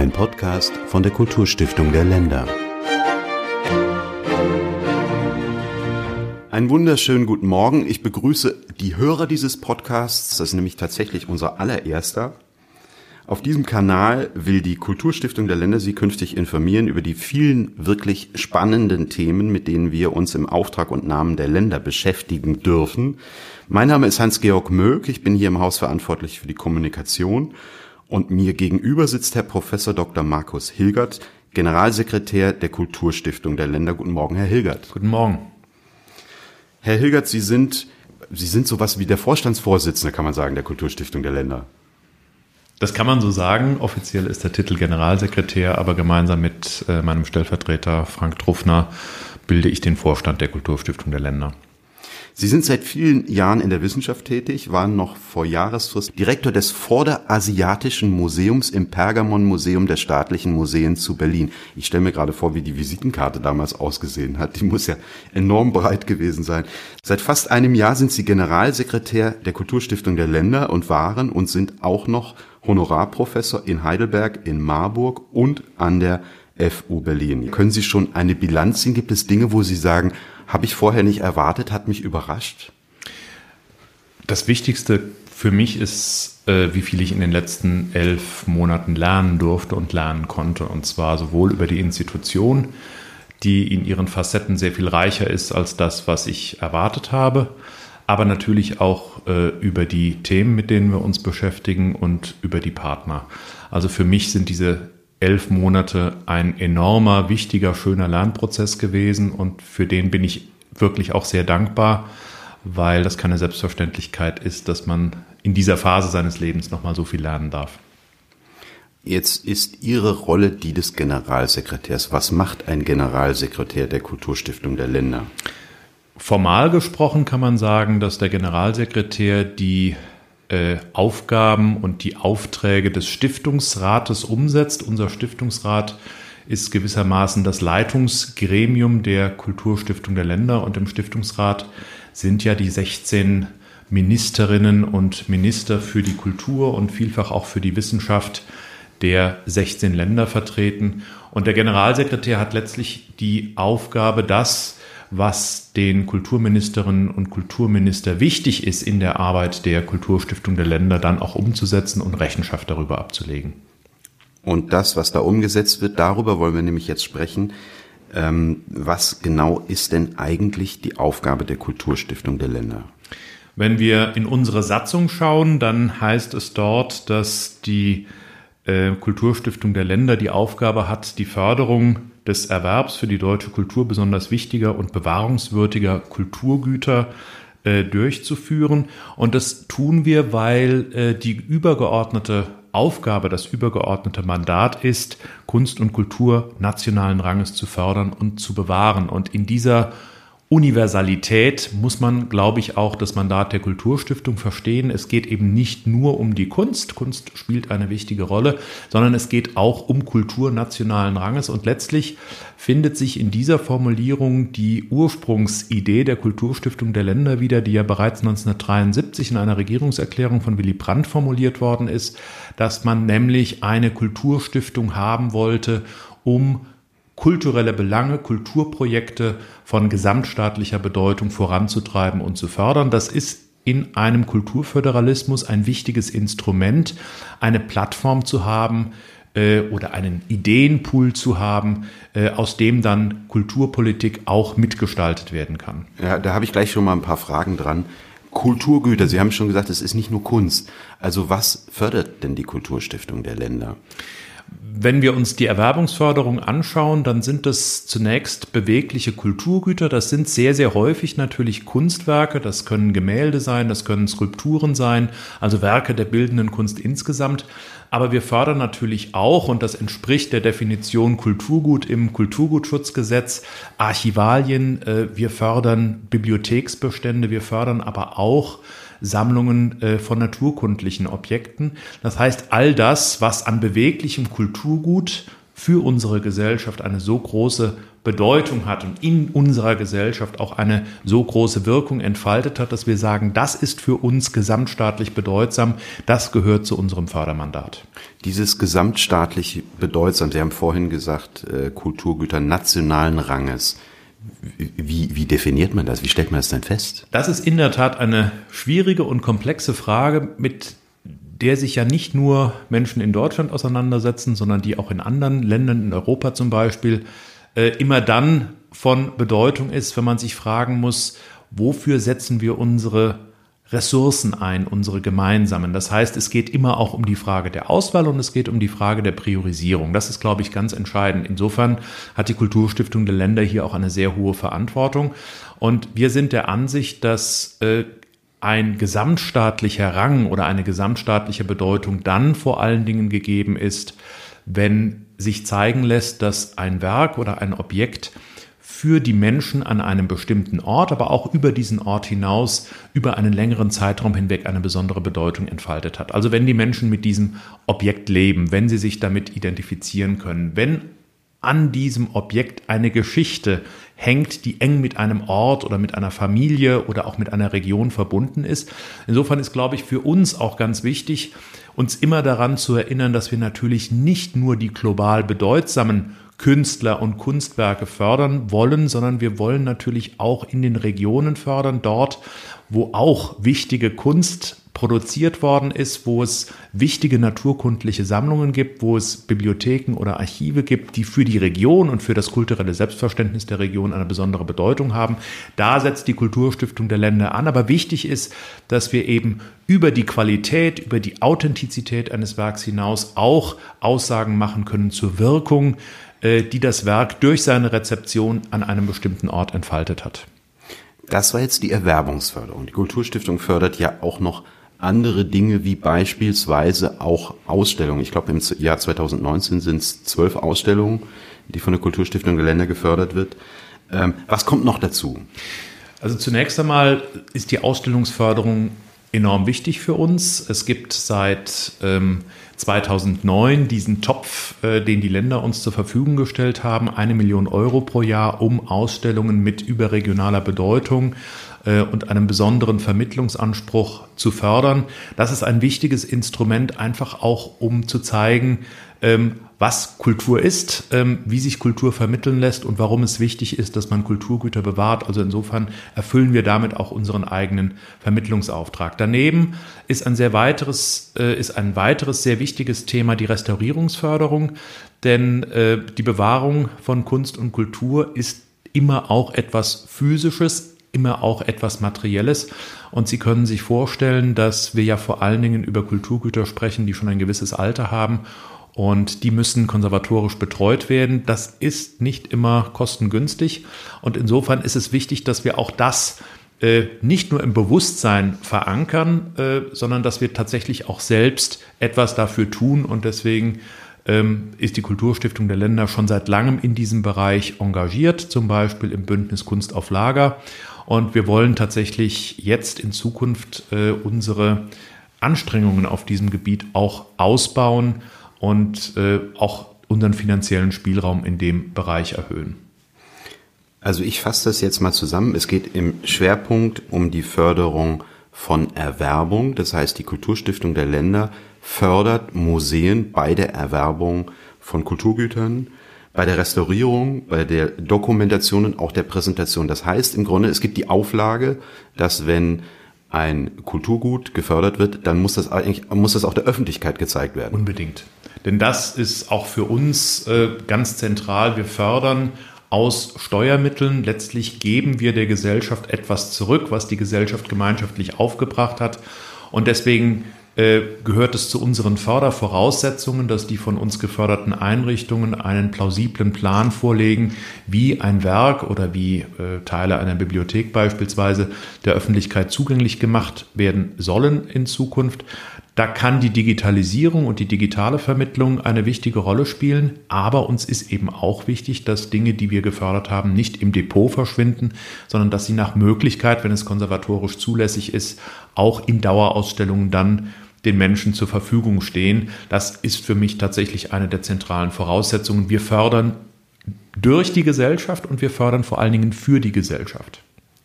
Ein Podcast von der Kulturstiftung der Länder. Einen wunderschönen guten Morgen. Ich begrüße die Hörer dieses Podcasts. Das ist nämlich tatsächlich unser allererster. Auf diesem Kanal will die Kulturstiftung der Länder Sie künftig informieren über die vielen wirklich spannenden Themen, mit denen wir uns im Auftrag und Namen der Länder beschäftigen dürfen. Mein Name ist Hans-Georg Möck. Ich bin hier im Haus verantwortlich für die Kommunikation. Und mir gegenüber sitzt Herr Professor Dr. Markus Hilgert, Generalsekretär der Kulturstiftung der Länder. Guten Morgen, Herr Hilgert. Guten Morgen. Herr Hilgert, Sie sind, Sie sind sowas wie der Vorstandsvorsitzende, kann man sagen, der Kulturstiftung der Länder. Das kann man so sagen. Offiziell ist der Titel Generalsekretär, aber gemeinsam mit äh, meinem Stellvertreter Frank Truffner bilde ich den Vorstand der Kulturstiftung der Länder. Sie sind seit vielen Jahren in der Wissenschaft tätig, waren noch vor Jahresfrist Direktor des Vorderasiatischen Museums im Pergamon Museum der Staatlichen Museen zu Berlin. Ich stelle mir gerade vor, wie die Visitenkarte damals ausgesehen hat. Die muss ja enorm breit gewesen sein. Seit fast einem Jahr sind Sie Generalsekretär der Kulturstiftung der Länder und waren und sind auch noch Honorarprofessor in Heidelberg, in Marburg und an der FU Berlin. Können Sie schon eine Bilanz ziehen? Gibt es Dinge, wo Sie sagen, habe ich vorher nicht erwartet, hat mich überrascht? Das Wichtigste für mich ist, äh, wie viel ich in den letzten elf Monaten lernen durfte und lernen konnte. Und zwar sowohl über die Institution, die in ihren Facetten sehr viel reicher ist als das, was ich erwartet habe, aber natürlich auch äh, über die Themen, mit denen wir uns beschäftigen und über die Partner. Also für mich sind diese elf Monate ein enormer, wichtiger, schöner Lernprozess gewesen und für den bin ich wirklich auch sehr dankbar, weil das keine Selbstverständlichkeit ist, dass man in dieser Phase seines Lebens nochmal so viel lernen darf. Jetzt ist Ihre Rolle die des Generalsekretärs. Was macht ein Generalsekretär der Kulturstiftung der Länder? Formal gesprochen kann man sagen, dass der Generalsekretär die Aufgaben und die Aufträge des Stiftungsrates umsetzt. Unser Stiftungsrat ist gewissermaßen das Leitungsgremium der Kulturstiftung der Länder und im Stiftungsrat sind ja die 16 Ministerinnen und Minister für die Kultur und vielfach auch für die Wissenschaft der 16 Länder vertreten. Und der Generalsekretär hat letztlich die Aufgabe, das was den Kulturministerinnen und Kulturminister wichtig ist in der Arbeit der Kulturstiftung der Länder, dann auch umzusetzen und Rechenschaft darüber abzulegen. Und das, was da umgesetzt wird, darüber wollen wir nämlich jetzt sprechen. Ähm, was genau ist denn eigentlich die Aufgabe der Kulturstiftung der Länder? Wenn wir in unsere Satzung schauen, dann heißt es dort, dass die äh, Kulturstiftung der Länder die Aufgabe hat, die Förderung des Erwerbs für die deutsche Kultur besonders wichtiger und bewahrungswürdiger Kulturgüter äh, durchzuführen. Und das tun wir, weil äh, die übergeordnete Aufgabe, das übergeordnete Mandat ist, Kunst und Kultur nationalen Ranges zu fördern und zu bewahren. Und in dieser Universalität muss man, glaube ich, auch das Mandat der Kulturstiftung verstehen. Es geht eben nicht nur um die Kunst, Kunst spielt eine wichtige Rolle, sondern es geht auch um Kultur nationalen Ranges. Und letztlich findet sich in dieser Formulierung die Ursprungsidee der Kulturstiftung der Länder wieder, die ja bereits 1973 in einer Regierungserklärung von Willy Brandt formuliert worden ist, dass man nämlich eine Kulturstiftung haben wollte, um kulturelle Belange, Kulturprojekte von gesamtstaatlicher Bedeutung voranzutreiben und zu fördern. Das ist in einem Kulturföderalismus ein wichtiges Instrument, eine Plattform zu haben äh, oder einen Ideenpool zu haben, äh, aus dem dann Kulturpolitik auch mitgestaltet werden kann. Ja, da habe ich gleich schon mal ein paar Fragen dran. Kulturgüter, Sie haben schon gesagt, es ist nicht nur Kunst. Also was fördert denn die Kulturstiftung der Länder? Wenn wir uns die Erwerbungsförderung anschauen, dann sind das zunächst bewegliche Kulturgüter. Das sind sehr, sehr häufig natürlich Kunstwerke. Das können Gemälde sein, das können Skulpturen sein, also Werke der bildenden Kunst insgesamt. Aber wir fördern natürlich auch, und das entspricht der Definition Kulturgut im Kulturgutschutzgesetz, Archivalien. Äh, wir fördern Bibliotheksbestände. Wir fördern aber auch Sammlungen äh, von naturkundlichen Objekten. Das heißt, all das, was an beweglichem Kulturgut für unsere Gesellschaft eine so große Bedeutung hat und in unserer Gesellschaft auch eine so große Wirkung entfaltet hat, dass wir sagen, das ist für uns gesamtstaatlich bedeutsam, das gehört zu unserem Fördermandat. Dieses gesamtstaatlich bedeutsam, Sie haben vorhin gesagt, äh, Kulturgüter nationalen Ranges. Wie, wie definiert man das? Wie stellt man das denn fest? Das ist in der Tat eine schwierige und komplexe Frage, mit der sich ja nicht nur Menschen in Deutschland auseinandersetzen, sondern die auch in anderen Ländern, in Europa zum Beispiel, äh, immer dann von Bedeutung ist, wenn man sich fragen muss, wofür setzen wir unsere Ressourcen ein, unsere gemeinsamen. Das heißt, es geht immer auch um die Frage der Auswahl und es geht um die Frage der Priorisierung. Das ist, glaube ich, ganz entscheidend. Insofern hat die Kulturstiftung der Länder hier auch eine sehr hohe Verantwortung. Und wir sind der Ansicht, dass äh, ein gesamtstaatlicher Rang oder eine gesamtstaatliche Bedeutung dann vor allen Dingen gegeben ist, wenn sich zeigen lässt, dass ein Werk oder ein Objekt für die Menschen an einem bestimmten Ort, aber auch über diesen Ort hinaus über einen längeren Zeitraum hinweg eine besondere Bedeutung entfaltet hat. Also wenn die Menschen mit diesem Objekt leben, wenn sie sich damit identifizieren können, wenn an diesem Objekt eine Geschichte hängt, die eng mit einem Ort oder mit einer Familie oder auch mit einer Region verbunden ist. Insofern ist, glaube ich, für uns auch ganz wichtig, uns immer daran zu erinnern, dass wir natürlich nicht nur die global bedeutsamen Künstler und Kunstwerke fördern wollen, sondern wir wollen natürlich auch in den Regionen fördern, dort, wo auch wichtige Kunst produziert worden ist, wo es wichtige naturkundliche Sammlungen gibt, wo es Bibliotheken oder Archive gibt, die für die Region und für das kulturelle Selbstverständnis der Region eine besondere Bedeutung haben. Da setzt die Kulturstiftung der Länder an. Aber wichtig ist, dass wir eben über die Qualität, über die Authentizität eines Werks hinaus auch Aussagen machen können zur Wirkung, die das Werk durch seine Rezeption an einem bestimmten Ort entfaltet hat. Das war jetzt die Erwerbungsförderung. Die Kulturstiftung fördert ja auch noch andere Dinge wie beispielsweise auch Ausstellungen. Ich glaube, im Jahr 2019 sind es zwölf Ausstellungen, die von der Kulturstiftung der Länder gefördert wird. Ähm, was kommt noch dazu? Also zunächst einmal ist die Ausstellungsförderung enorm wichtig für uns. Es gibt seit ähm, 2009 diesen Topf, äh, den die Länder uns zur Verfügung gestellt haben, eine Million Euro pro Jahr, um Ausstellungen mit überregionaler Bedeutung äh, und einem besonderen Vermittlungsanspruch zu fördern. Das ist ein wichtiges Instrument, einfach auch um zu zeigen, ähm, was Kultur ist, ähm, wie sich Kultur vermitteln lässt und warum es wichtig ist, dass man Kulturgüter bewahrt. Also insofern erfüllen wir damit auch unseren eigenen Vermittlungsauftrag. Daneben ist ein sehr weiteres, äh, ist ein weiteres sehr wichtiges Thema die Restaurierungsförderung, denn äh, die Bewahrung von Kunst und Kultur ist immer auch etwas Physisches, immer auch etwas Materielles. Und Sie können sich vorstellen, dass wir ja vor allen Dingen über Kulturgüter sprechen, die schon ein gewisses Alter haben. Und die müssen konservatorisch betreut werden. Das ist nicht immer kostengünstig. Und insofern ist es wichtig, dass wir auch das äh, nicht nur im Bewusstsein verankern, äh, sondern dass wir tatsächlich auch selbst etwas dafür tun. Und deswegen ähm, ist die Kulturstiftung der Länder schon seit langem in diesem Bereich engagiert, zum Beispiel im Bündnis Kunst auf Lager. Und wir wollen tatsächlich jetzt in Zukunft äh, unsere Anstrengungen auf diesem Gebiet auch ausbauen und äh, auch unseren finanziellen Spielraum in dem Bereich erhöhen. Also ich fasse das jetzt mal zusammen. Es geht im Schwerpunkt um die Förderung von Erwerbung. Das heißt, die Kulturstiftung der Länder fördert Museen bei der Erwerbung von Kulturgütern, bei der Restaurierung, bei der Dokumentation und auch der Präsentation. Das heißt im Grunde, es gibt die Auflage, dass wenn ein Kulturgut gefördert wird, dann muss das eigentlich muss das auch der Öffentlichkeit gezeigt werden. Unbedingt. Denn das ist auch für uns äh, ganz zentral. Wir fördern aus Steuermitteln. Letztlich geben wir der Gesellschaft etwas zurück, was die Gesellschaft gemeinschaftlich aufgebracht hat. Und deswegen äh, gehört es zu unseren Fördervoraussetzungen, dass die von uns geförderten Einrichtungen einen plausiblen Plan vorlegen, wie ein Werk oder wie äh, Teile einer Bibliothek beispielsweise der Öffentlichkeit zugänglich gemacht werden sollen in Zukunft. Da kann die Digitalisierung und die digitale Vermittlung eine wichtige Rolle spielen, aber uns ist eben auch wichtig, dass Dinge, die wir gefördert haben, nicht im Depot verschwinden, sondern dass sie nach Möglichkeit, wenn es konservatorisch zulässig ist, auch in Dauerausstellungen dann den Menschen zur Verfügung stehen. Das ist für mich tatsächlich eine der zentralen Voraussetzungen. Wir fördern durch die Gesellschaft und wir fördern vor allen Dingen für die Gesellschaft.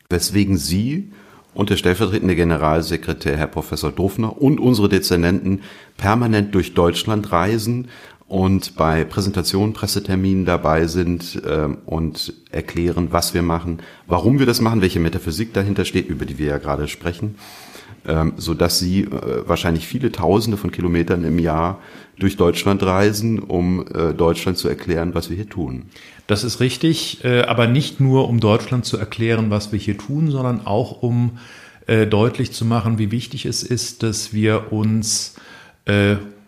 Weswegen Sie und der stellvertretende Generalsekretär Herr Professor Dofner und unsere Dezernenten permanent durch Deutschland reisen und bei Präsentationen, Presseterminen dabei sind äh, und erklären, was wir machen, warum wir das machen, welche Metaphysik dahinter steht, über die wir ja gerade sprechen, ähm, so dass sie äh, wahrscheinlich viele Tausende von Kilometern im Jahr durch Deutschland reisen, um äh, Deutschland zu erklären, was wir hier tun. Das ist richtig, äh, aber nicht nur um Deutschland zu erklären, was wir hier tun, sondern auch um deutlich zu machen, wie wichtig es ist, dass wir uns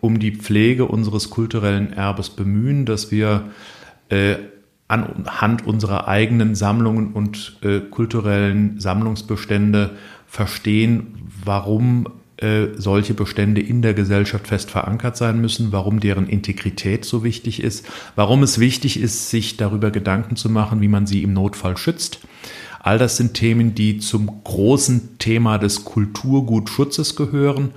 um die Pflege unseres kulturellen Erbes bemühen, dass wir anhand unserer eigenen Sammlungen und kulturellen Sammlungsbestände verstehen, warum äh, solche Bestände in der Gesellschaft fest verankert sein müssen, warum deren Integrität so wichtig ist, warum es wichtig ist, sich darüber Gedanken zu machen, wie man sie im Notfall schützt. All das sind Themen, die zum großen Thema des Kulturgutschutzes gehören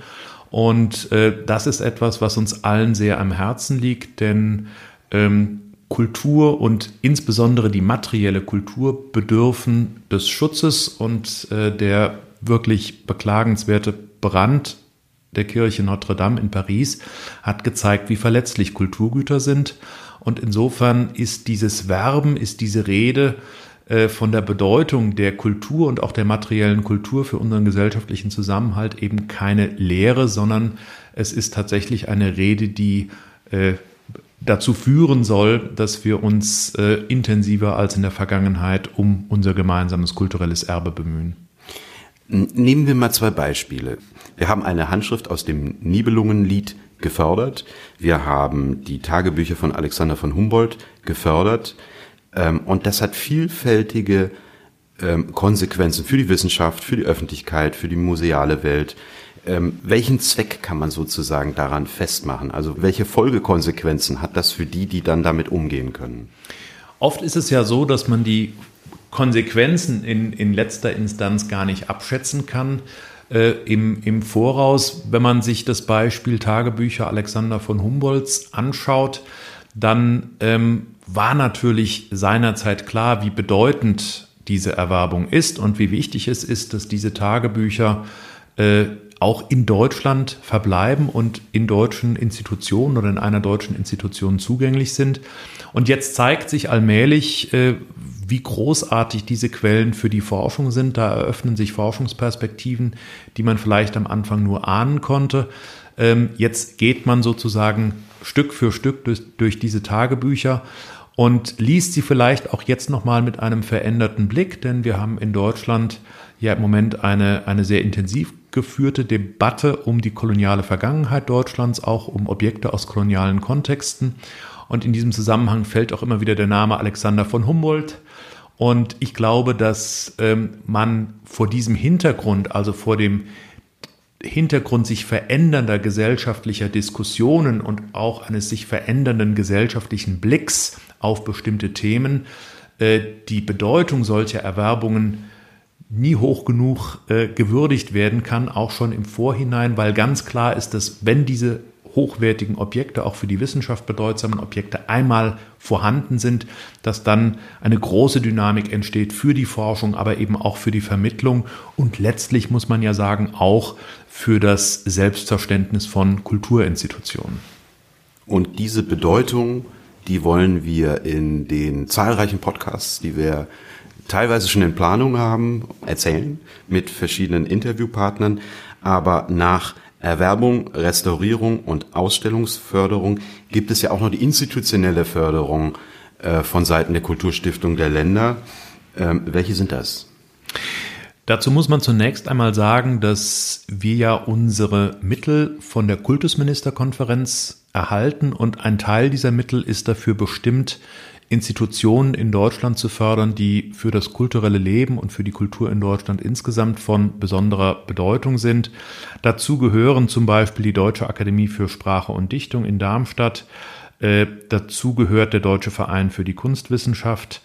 und äh, das ist etwas, was uns allen sehr am Herzen liegt, denn ähm, Kultur und insbesondere die materielle Kultur bedürfen des Schutzes und äh, der wirklich beklagenswerte Brand der Kirche Notre Dame in Paris hat gezeigt, wie verletzlich Kulturgüter sind. Und insofern ist dieses Werben, ist diese Rede äh, von der Bedeutung der Kultur und auch der materiellen Kultur für unseren gesellschaftlichen Zusammenhalt eben keine Lehre, sondern es ist tatsächlich eine Rede, die äh, dazu führen soll, dass wir uns äh, intensiver als in der Vergangenheit um unser gemeinsames kulturelles Erbe bemühen. Nehmen wir mal zwei Beispiele. Wir haben eine Handschrift aus dem Nibelungenlied gefördert. Wir haben die Tagebücher von Alexander von Humboldt gefördert. Ähm, und das hat vielfältige ähm, Konsequenzen für die Wissenschaft, für die Öffentlichkeit, für die museale Welt. Ähm, welchen Zweck kann man sozusagen daran festmachen? Also welche Folgekonsequenzen hat das für die, die dann damit umgehen können? Oft ist es ja so, dass man die Konsequenzen in, in letzter Instanz gar nicht abschätzen kann. Äh, im, Im Voraus, wenn man sich das Beispiel Tagebücher Alexander von Humboldts anschaut, dann ähm, war natürlich seinerzeit klar, wie bedeutend diese Erwerbung ist und wie wichtig es ist, dass diese Tagebücher äh, auch in Deutschland verbleiben und in deutschen Institutionen oder in einer deutschen Institution zugänglich sind. Und jetzt zeigt sich allmählich, äh, wie großartig diese Quellen für die Forschung sind. Da eröffnen sich Forschungsperspektiven, die man vielleicht am Anfang nur ahnen konnte. Ähm, jetzt geht man sozusagen Stück für Stück durch, durch diese Tagebücher und liest sie vielleicht auch jetzt nochmal mit einem veränderten Blick, denn wir haben in Deutschland ja im Moment eine, eine sehr intensiv geführte Debatte um die koloniale Vergangenheit Deutschlands, auch um Objekte aus kolonialen Kontexten. Und in diesem Zusammenhang fällt auch immer wieder der Name Alexander von Humboldt. Und ich glaube, dass ähm, man vor diesem Hintergrund, also vor dem Hintergrund sich verändernder gesellschaftlicher Diskussionen und auch eines sich verändernden gesellschaftlichen Blicks auf bestimmte Themen äh, die Bedeutung solcher Erwerbungen nie hoch genug äh, gewürdigt werden kann, auch schon im Vorhinein, weil ganz klar ist, dass wenn diese hochwertigen Objekte, auch für die Wissenschaft bedeutsamen Objekte einmal vorhanden sind, dass dann eine große Dynamik entsteht für die Forschung, aber eben auch für die Vermittlung und letztlich muss man ja sagen, auch für das Selbstverständnis von Kulturinstitutionen. Und diese Bedeutung, die wollen wir in den zahlreichen Podcasts, die wir teilweise schon in Planung haben, erzählen mit verschiedenen Interviewpartnern. Aber nach Erwerbung, Restaurierung und Ausstellungsförderung gibt es ja auch noch die institutionelle Förderung äh, von Seiten der Kulturstiftung der Länder. Ähm, welche sind das? Dazu muss man zunächst einmal sagen, dass wir ja unsere Mittel von der Kultusministerkonferenz erhalten und ein Teil dieser Mittel ist dafür bestimmt, Institutionen in Deutschland zu fördern, die für das kulturelle Leben und für die Kultur in Deutschland insgesamt von besonderer Bedeutung sind. Dazu gehören zum Beispiel die Deutsche Akademie für Sprache und Dichtung in Darmstadt. Äh, dazu gehört der Deutsche Verein für die Kunstwissenschaft.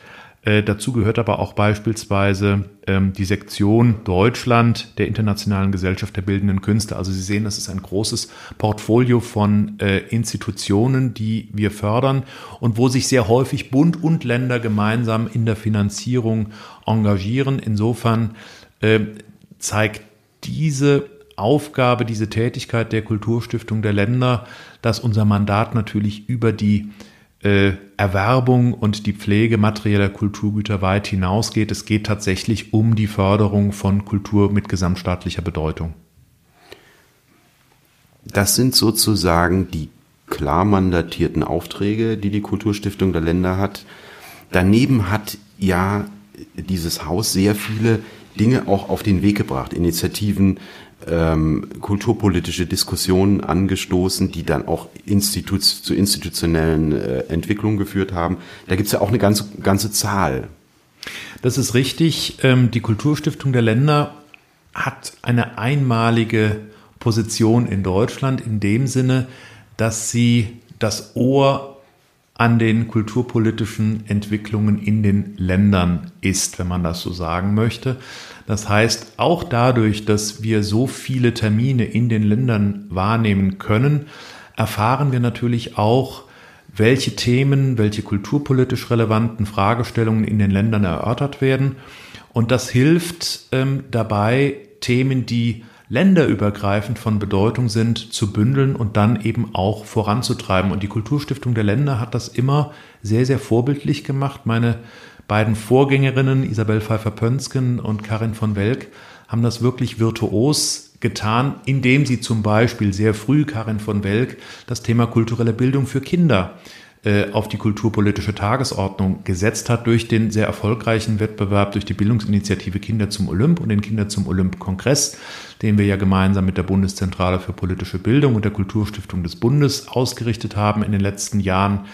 Äh, dazu gehört aber auch beispielsweise ähm, die Sektion Deutschland der Internationalen Gesellschaft der Bildenden Künste. Also Sie sehen, das ist ein großes Portfolio von äh, Institutionen, die wir fördern und wo sich sehr häufig Bund und Länder gemeinsam in der Finanzierung engagieren. Insofern äh, zeigt diese Aufgabe, diese Tätigkeit der Kulturstiftung der Länder, dass unser Mandat natürlich über die äh, Erwerbung und die Pflege materieller Kulturgüter weit hinausgeht. Es geht tatsächlich um die Förderung von Kultur mit gesamtstaatlicher Bedeutung. Das sind sozusagen die klar mandatierten Aufträge, die die Kulturstiftung der Länder hat. Daneben hat ja dieses Haus sehr viele Dinge auch auf den Weg gebracht, Initiativen, ähm, kulturpolitische Diskussionen angestoßen, die dann auch Institut, zu institutionellen äh, Entwicklungen geführt haben. Da gibt es ja auch eine ganze, ganze Zahl. Das ist richtig. Ähm, die Kulturstiftung der Länder hat eine einmalige Position in Deutschland in dem Sinne, dass sie das Ohr an den kulturpolitischen Entwicklungen in den Ländern ist, wenn man das so sagen möchte. Das heißt, auch dadurch, dass wir so viele Termine in den Ländern wahrnehmen können, erfahren wir natürlich auch, welche Themen, welche kulturpolitisch relevanten Fragestellungen in den Ländern erörtert werden. Und das hilft ähm, dabei, Themen, die länderübergreifend von Bedeutung sind, zu bündeln und dann eben auch voranzutreiben. Und die Kulturstiftung der Länder hat das immer sehr, sehr vorbildlich gemacht. Meine beiden Vorgängerinnen, Isabel Pfeiffer-Pönsken und Karin von Welk, haben das wirklich virtuos getan, indem sie zum Beispiel sehr früh, Karin von Welk, das Thema kulturelle Bildung für Kinder äh, auf die kulturpolitische Tagesordnung gesetzt hat durch den sehr erfolgreichen Wettbewerb durch die Bildungsinitiative Kinder zum Olymp und den Kinder zum Olymp-Kongress, den wir ja gemeinsam mit der Bundeszentrale für politische Bildung und der Kulturstiftung des Bundes ausgerichtet haben in den letzten Jahren.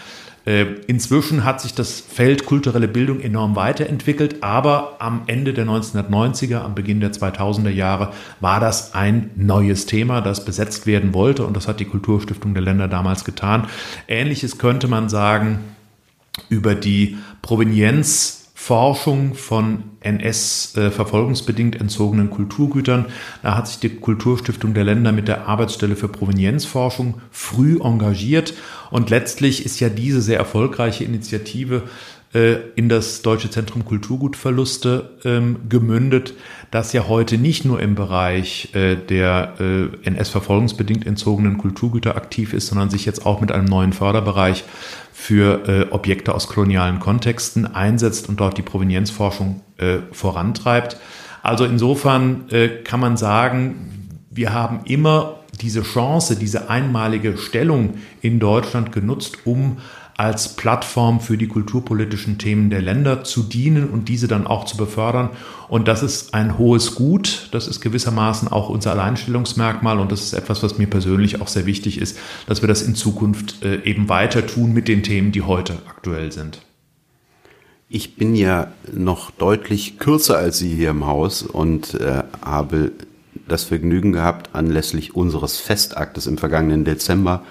Äh, inzwischen hat sich das Feld kulturelle Bildung enorm weiterentwickelt, aber am Ende der 1990er, am Beginn der 2000er Jahre war das ein neues Thema, das besetzt werden wollte und das hat die Kulturstiftung der Länder damals getan. Ähnliches könnte man sagen über die Provenienz Forschung von NS-verfolgungsbedingt äh, entzogenen Kulturgütern. Da hat sich die Kulturstiftung der Länder mit der Arbeitsstelle für Provenienzforschung früh engagiert und letztlich ist ja diese sehr erfolgreiche Initiative äh, in das Deutsche Zentrum Kulturgutverluste ähm, gemündet, das ja heute nicht nur im Bereich äh, der NS-verfolgungsbedingt entzogenen Kulturgüter aktiv ist, sondern sich jetzt auch mit einem neuen Förderbereich für äh, Objekte aus kolonialen Kontexten einsetzt und dort die Provenienzforschung äh, vorantreibt. Also insofern äh, kann man sagen, wir haben immer diese Chance, diese einmalige Stellung in Deutschland genutzt, um als Plattform für die kulturpolitischen Themen der Länder zu dienen und diese dann auch zu befördern. Und das ist ein hohes Gut. Das ist gewissermaßen auch unser Alleinstellungsmerkmal. Und das ist etwas, was mir persönlich auch sehr wichtig ist, dass wir das in Zukunft äh, eben weiter tun mit den Themen, die heute aktuell sind. Ich bin ja noch deutlich kürzer als Sie hier im Haus und äh, habe das Vergnügen gehabt, anlässlich unseres Festaktes im vergangenen Dezember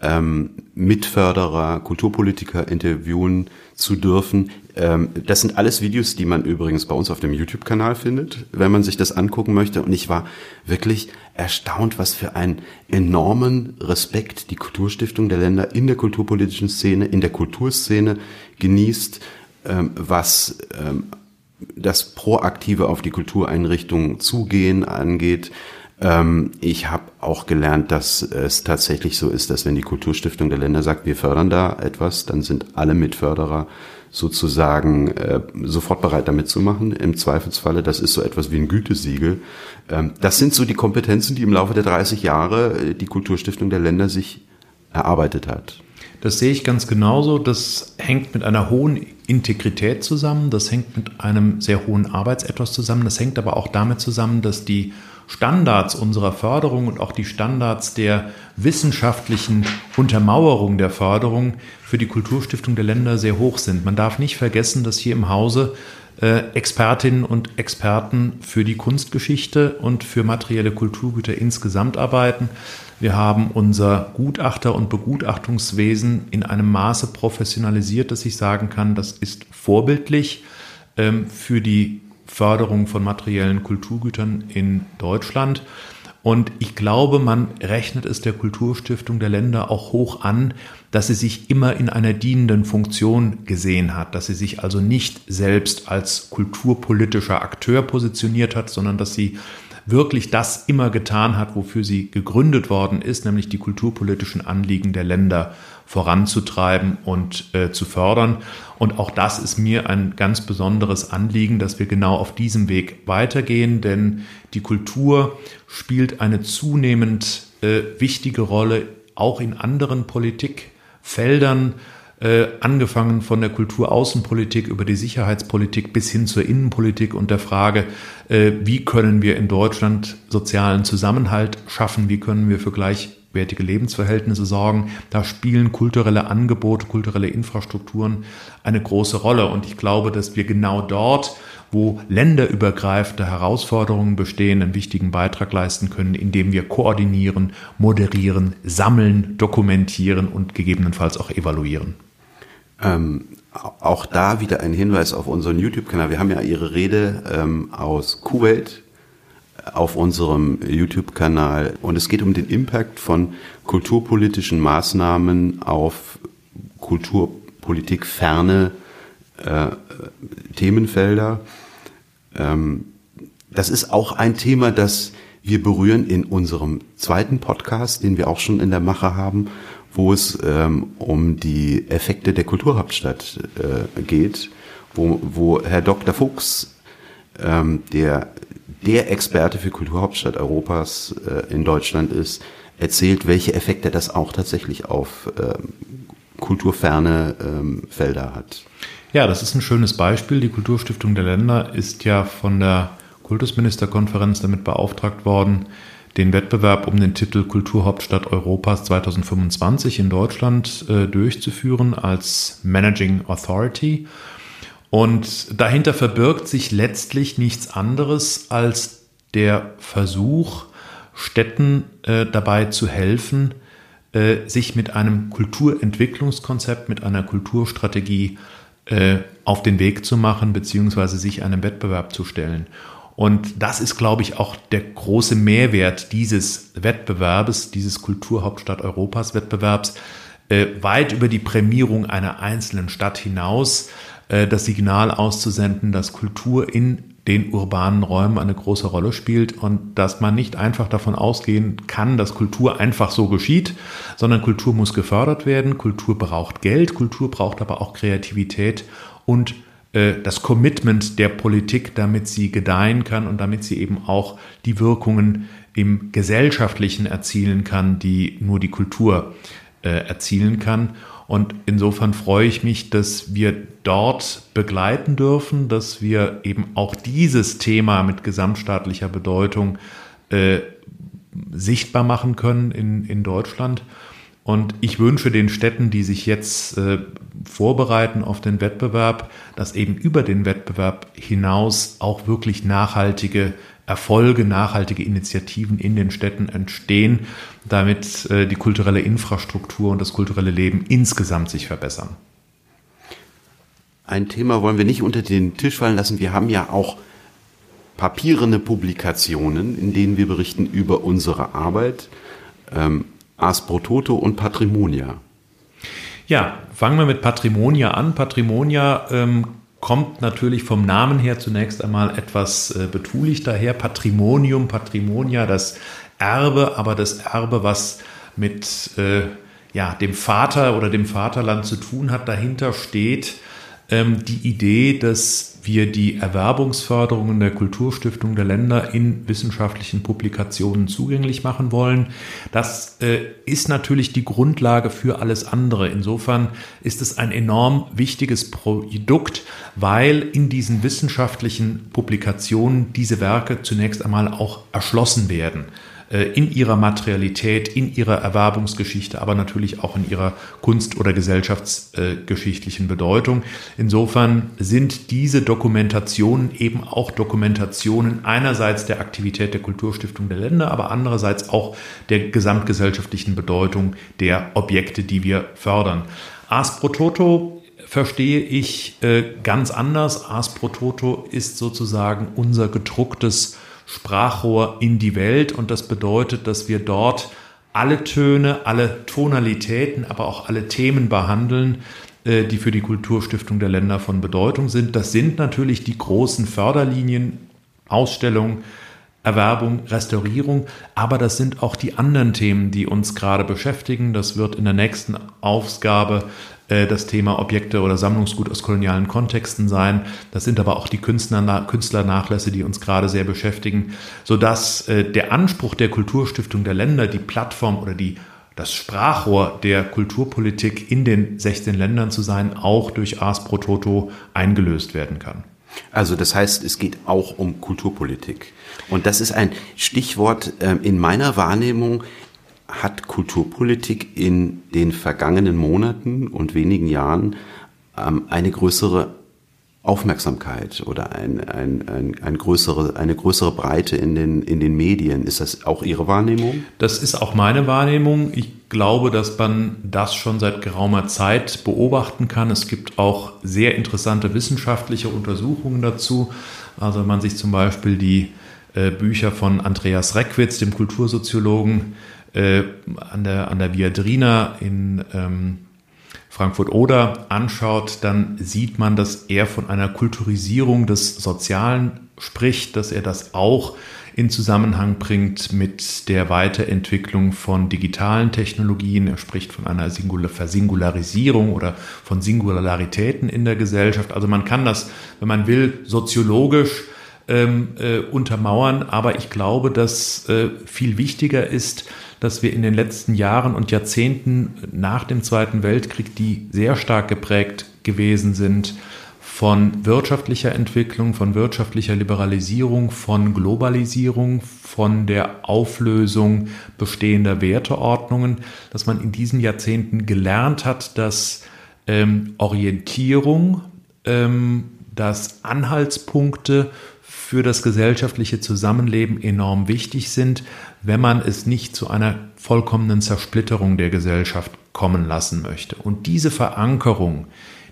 ähm, Mitförderer, Kulturpolitiker interviewen zu dürfen. Ähm, das sind alles Videos, die man übrigens bei uns auf dem YouTube-Kanal findet, wenn man sich das angucken möchte. Und ich war wirklich erstaunt, was für einen enormen Respekt die Kulturstiftung der Länder in der kulturpolitischen Szene, in der Kulturszene genießt, ähm, was ähm, das Proaktive auf die Kultureinrichtungen zugehen angeht, ähm, ich habe auch gelernt, dass es tatsächlich so ist, dass wenn die Kulturstiftung der Länder sagt, wir fördern da etwas, dann sind alle Mitförderer sozusagen äh, sofort bereit damit zu machen. Im Zweifelsfalle, das ist so etwas wie ein Gütesiegel. Ähm, das sind so die Kompetenzen, die im Laufe der 30 Jahre äh, die Kulturstiftung der Länder sich erarbeitet hat. Das sehe ich ganz genauso. Das hängt mit einer hohen Integrität zusammen. Das hängt mit einem sehr hohen Arbeitsethos zusammen. Das hängt aber auch damit zusammen, dass die Standards unserer Förderung und auch die Standards der wissenschaftlichen Untermauerung der Förderung für die Kulturstiftung der Länder sehr hoch sind. Man darf nicht vergessen, dass hier im Hause äh, Expertinnen und Experten für die Kunstgeschichte und für materielle Kulturgüter insgesamt arbeiten. Wir haben unser Gutachter- und Begutachtungswesen in einem Maße professionalisiert, dass ich sagen kann, das ist vorbildlich ähm, für die Förderung von materiellen Kulturgütern in Deutschland. Und ich glaube, man rechnet es der Kulturstiftung der Länder auch hoch an, dass sie sich immer in einer dienenden Funktion gesehen hat, dass sie sich also nicht selbst als kulturpolitischer Akteur positioniert hat, sondern dass sie wirklich das immer getan hat, wofür sie gegründet worden ist, nämlich die kulturpolitischen Anliegen der Länder voranzutreiben und äh, zu fördern. Und auch das ist mir ein ganz besonderes Anliegen, dass wir genau auf diesem Weg weitergehen, denn die Kultur spielt eine zunehmend äh, wichtige Rolle auch in anderen Politikfeldern, äh, angefangen von der Kulturaußenpolitik über die Sicherheitspolitik bis hin zur Innenpolitik und der Frage, äh, wie können wir in Deutschland sozialen Zusammenhalt schaffen, wie können wir für gleichwertige Lebensverhältnisse sorgen. Da spielen kulturelle Angebote, kulturelle Infrastrukturen eine große Rolle. Und ich glaube, dass wir genau dort, wo länderübergreifende Herausforderungen bestehen, einen wichtigen Beitrag leisten können, indem wir koordinieren, moderieren, sammeln, dokumentieren und gegebenenfalls auch evaluieren. Ähm, auch da wieder ein Hinweis auf unseren YouTube-Kanal. Wir haben ja Ihre Rede ähm, aus Kuwait auf unserem YouTube-Kanal und es geht um den Impact von kulturpolitischen Maßnahmen auf Kulturpolitik ferne äh, Themenfelder. Ähm, das ist auch ein Thema, das wir berühren in unserem zweiten Podcast, den wir auch schon in der Mache haben wo es ähm, um die Effekte der Kulturhauptstadt äh, geht, wo, wo Herr Dr. Fuchs, ähm, der der Experte für Kulturhauptstadt Europas äh, in Deutschland ist, erzählt, welche Effekte das auch tatsächlich auf ähm, kulturferne ähm, Felder hat. Ja, das ist ein schönes Beispiel. Die Kulturstiftung der Länder ist ja von der Kultusministerkonferenz damit beauftragt worden, den Wettbewerb um den Titel Kulturhauptstadt Europas 2025 in Deutschland äh, durchzuführen als Managing Authority. Und dahinter verbirgt sich letztlich nichts anderes als der Versuch, Städten äh, dabei zu helfen, äh, sich mit einem Kulturentwicklungskonzept, mit einer Kulturstrategie äh, auf den Weg zu machen, beziehungsweise sich einem Wettbewerb zu stellen. Und das ist, glaube ich, auch der große Mehrwert dieses Wettbewerbes, dieses Kulturhauptstadt Europas Wettbewerbs, äh, weit über die Prämierung einer einzelnen Stadt hinaus äh, das Signal auszusenden, dass Kultur in den urbanen Räumen eine große Rolle spielt und dass man nicht einfach davon ausgehen kann, dass Kultur einfach so geschieht, sondern Kultur muss gefördert werden, Kultur braucht Geld, Kultur braucht aber auch Kreativität und das Commitment der Politik, damit sie gedeihen kann und damit sie eben auch die Wirkungen im Gesellschaftlichen erzielen kann, die nur die Kultur äh, erzielen kann. Und insofern freue ich mich, dass wir dort begleiten dürfen, dass wir eben auch dieses Thema mit gesamtstaatlicher Bedeutung äh, sichtbar machen können in, in Deutschland. Und ich wünsche den Städten, die sich jetzt äh, vorbereiten auf den Wettbewerb, dass eben über den Wettbewerb hinaus auch wirklich nachhaltige Erfolge, nachhaltige Initiativen in den Städten entstehen, damit äh, die kulturelle Infrastruktur und das kulturelle Leben insgesamt sich verbessern. Ein Thema wollen wir nicht unter den Tisch fallen lassen. Wir haben ja auch papierende Publikationen, in denen wir berichten über unsere Arbeit. Ähm, Ars und Patrimonia. Ja, fangen wir mit Patrimonia an. Patrimonia ähm, kommt natürlich vom Namen her zunächst einmal etwas äh, betulich daher. Patrimonium, Patrimonia, das Erbe, aber das Erbe, was mit äh, ja, dem Vater oder dem Vaterland zu tun hat, dahinter steht ähm, die Idee, dass wir die Erwerbungsförderungen der Kulturstiftung der Länder in wissenschaftlichen Publikationen zugänglich machen wollen. Das äh, ist natürlich die Grundlage für alles andere. Insofern ist es ein enorm wichtiges Produkt, weil in diesen wissenschaftlichen Publikationen diese Werke zunächst einmal auch erschlossen werden. Äh, in ihrer Materialität, in ihrer Erwerbungsgeschichte, aber natürlich auch in ihrer kunst- oder gesellschaftsgeschichtlichen Bedeutung. Insofern sind diese Dokumentationen eben auch Dokumentationen einerseits der Aktivität der Kulturstiftung der Länder, aber andererseits auch der gesamtgesellschaftlichen Bedeutung der Objekte, die wir fördern. Ars pro Toto verstehe ich äh, ganz anders. Ars pro Toto ist sozusagen unser gedrucktes Sprachrohr in die Welt und das bedeutet, dass wir dort alle Töne, alle Tonalitäten, aber auch alle Themen behandeln, äh, die für die Kulturstiftung der Länder von Bedeutung sind. Das sind natürlich die großen Förderlinien, Ausstellung, Erwerbung, Restaurierung, aber das sind auch die anderen Themen, die uns gerade beschäftigen. Das wird in der nächsten Ausgabe das Thema Objekte oder Sammlungsgut aus kolonialen Kontexten sein. Das sind aber auch die Künstler, Künstlernachlässe, die uns gerade sehr beschäftigen, sodass äh, der Anspruch der Kulturstiftung der Länder, die Plattform oder die das Sprachrohr der Kulturpolitik in den 16 Ländern zu sein, auch durch Ars Pro Toto eingelöst werden kann. Also das heißt, es geht auch um Kulturpolitik. Und das ist ein Stichwort äh, in meiner Wahrnehmung hat Kulturpolitik in den vergangenen Monaten und wenigen Jahren ähm, eine größere Aufmerksamkeit oder ein, ein, ein, ein größere, eine größere Breite in den, in den Medien. Ist das auch Ihre Wahrnehmung? Das ist auch meine Wahrnehmung. Ich glaube, dass man das schon seit geraumer Zeit beobachten kann. Es gibt auch sehr interessante wissenschaftliche Untersuchungen dazu. Also wenn man sich zum Beispiel die äh, Bücher von Andreas Reckwitz, dem Kultursoziologen, äh, an, der, an der Viadrina in ähm, Frankfurt-Oder anschaut, dann sieht man, dass er von einer Kulturisierung des Sozialen spricht, dass er das auch in Zusammenhang bringt mit der Weiterentwicklung von digitalen Technologien. Er spricht von einer Singular Versingularisierung oder von Singularitäten in der Gesellschaft. Also man kann das, wenn man will, soziologisch ähm, äh, untermauern, aber ich glaube, dass äh, viel wichtiger ist, dass wir in den letzten Jahren und Jahrzehnten nach dem Zweiten Weltkrieg, die sehr stark geprägt gewesen sind von wirtschaftlicher Entwicklung, von wirtschaftlicher Liberalisierung, von Globalisierung, von der Auflösung bestehender Werteordnungen, dass man in diesen Jahrzehnten gelernt hat, dass ähm, Orientierung, ähm, dass Anhaltspunkte für das gesellschaftliche Zusammenleben enorm wichtig sind, wenn man es nicht zu einer vollkommenen Zersplitterung der Gesellschaft kommen lassen möchte. Und diese Verankerung,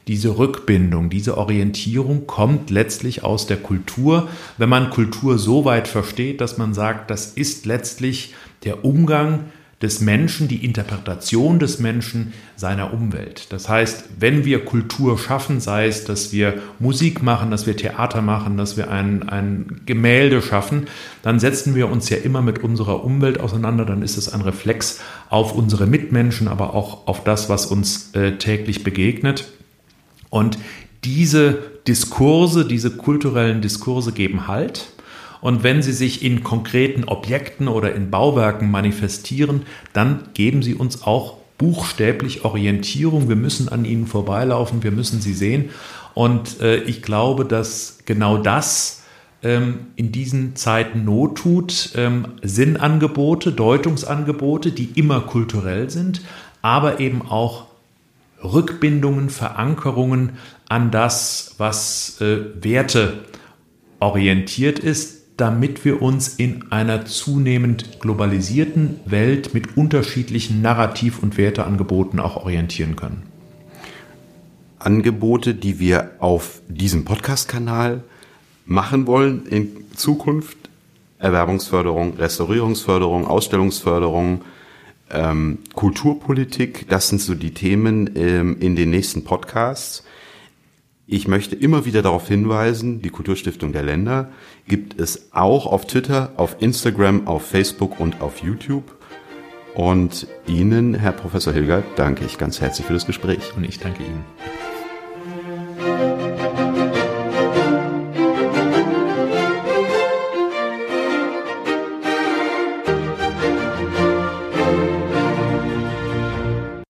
diese Rückbindung, diese Orientierung kommt letztlich aus der Kultur, wenn man Kultur so weit versteht, dass man sagt, das ist letztlich der Umgang des Menschen, die Interpretation des Menschen seiner Umwelt. Das heißt, wenn wir Kultur schaffen, sei es, dass wir Musik machen, dass wir Theater machen, dass wir ein, ein Gemälde schaffen, dann setzen wir uns ja immer mit unserer Umwelt auseinander, dann ist es ein Reflex auf unsere Mitmenschen, aber auch auf das, was uns äh, täglich begegnet. Und diese Diskurse, diese kulturellen Diskurse geben Halt. Und wenn sie sich in konkreten Objekten oder in Bauwerken manifestieren, dann geben sie uns auch buchstäblich Orientierung. Wir müssen an ihnen vorbeilaufen, wir müssen sie sehen. Und äh, ich glaube, dass genau das ähm, in diesen Zeiten Not tut. Ähm, Sinnangebote, Deutungsangebote, die immer kulturell sind, aber eben auch Rückbindungen, Verankerungen an das, was äh, Werte orientiert ist, damit wir uns in einer zunehmend globalisierten Welt mit unterschiedlichen Narrativ- und Werteangeboten auch orientieren können. Angebote, die wir auf diesem Podcast-Kanal machen wollen in Zukunft. Erwerbungsförderung, Restaurierungsförderung, Ausstellungsförderung, ähm, Kulturpolitik, das sind so die Themen ähm, in den nächsten Podcasts. Ich möchte immer wieder darauf hinweisen, die Kulturstiftung der Länder gibt es auch auf Twitter, auf Instagram, auf Facebook und auf YouTube. Und Ihnen, Herr Professor Hilgert, danke ich ganz herzlich für das Gespräch. Und ich danke Ihnen.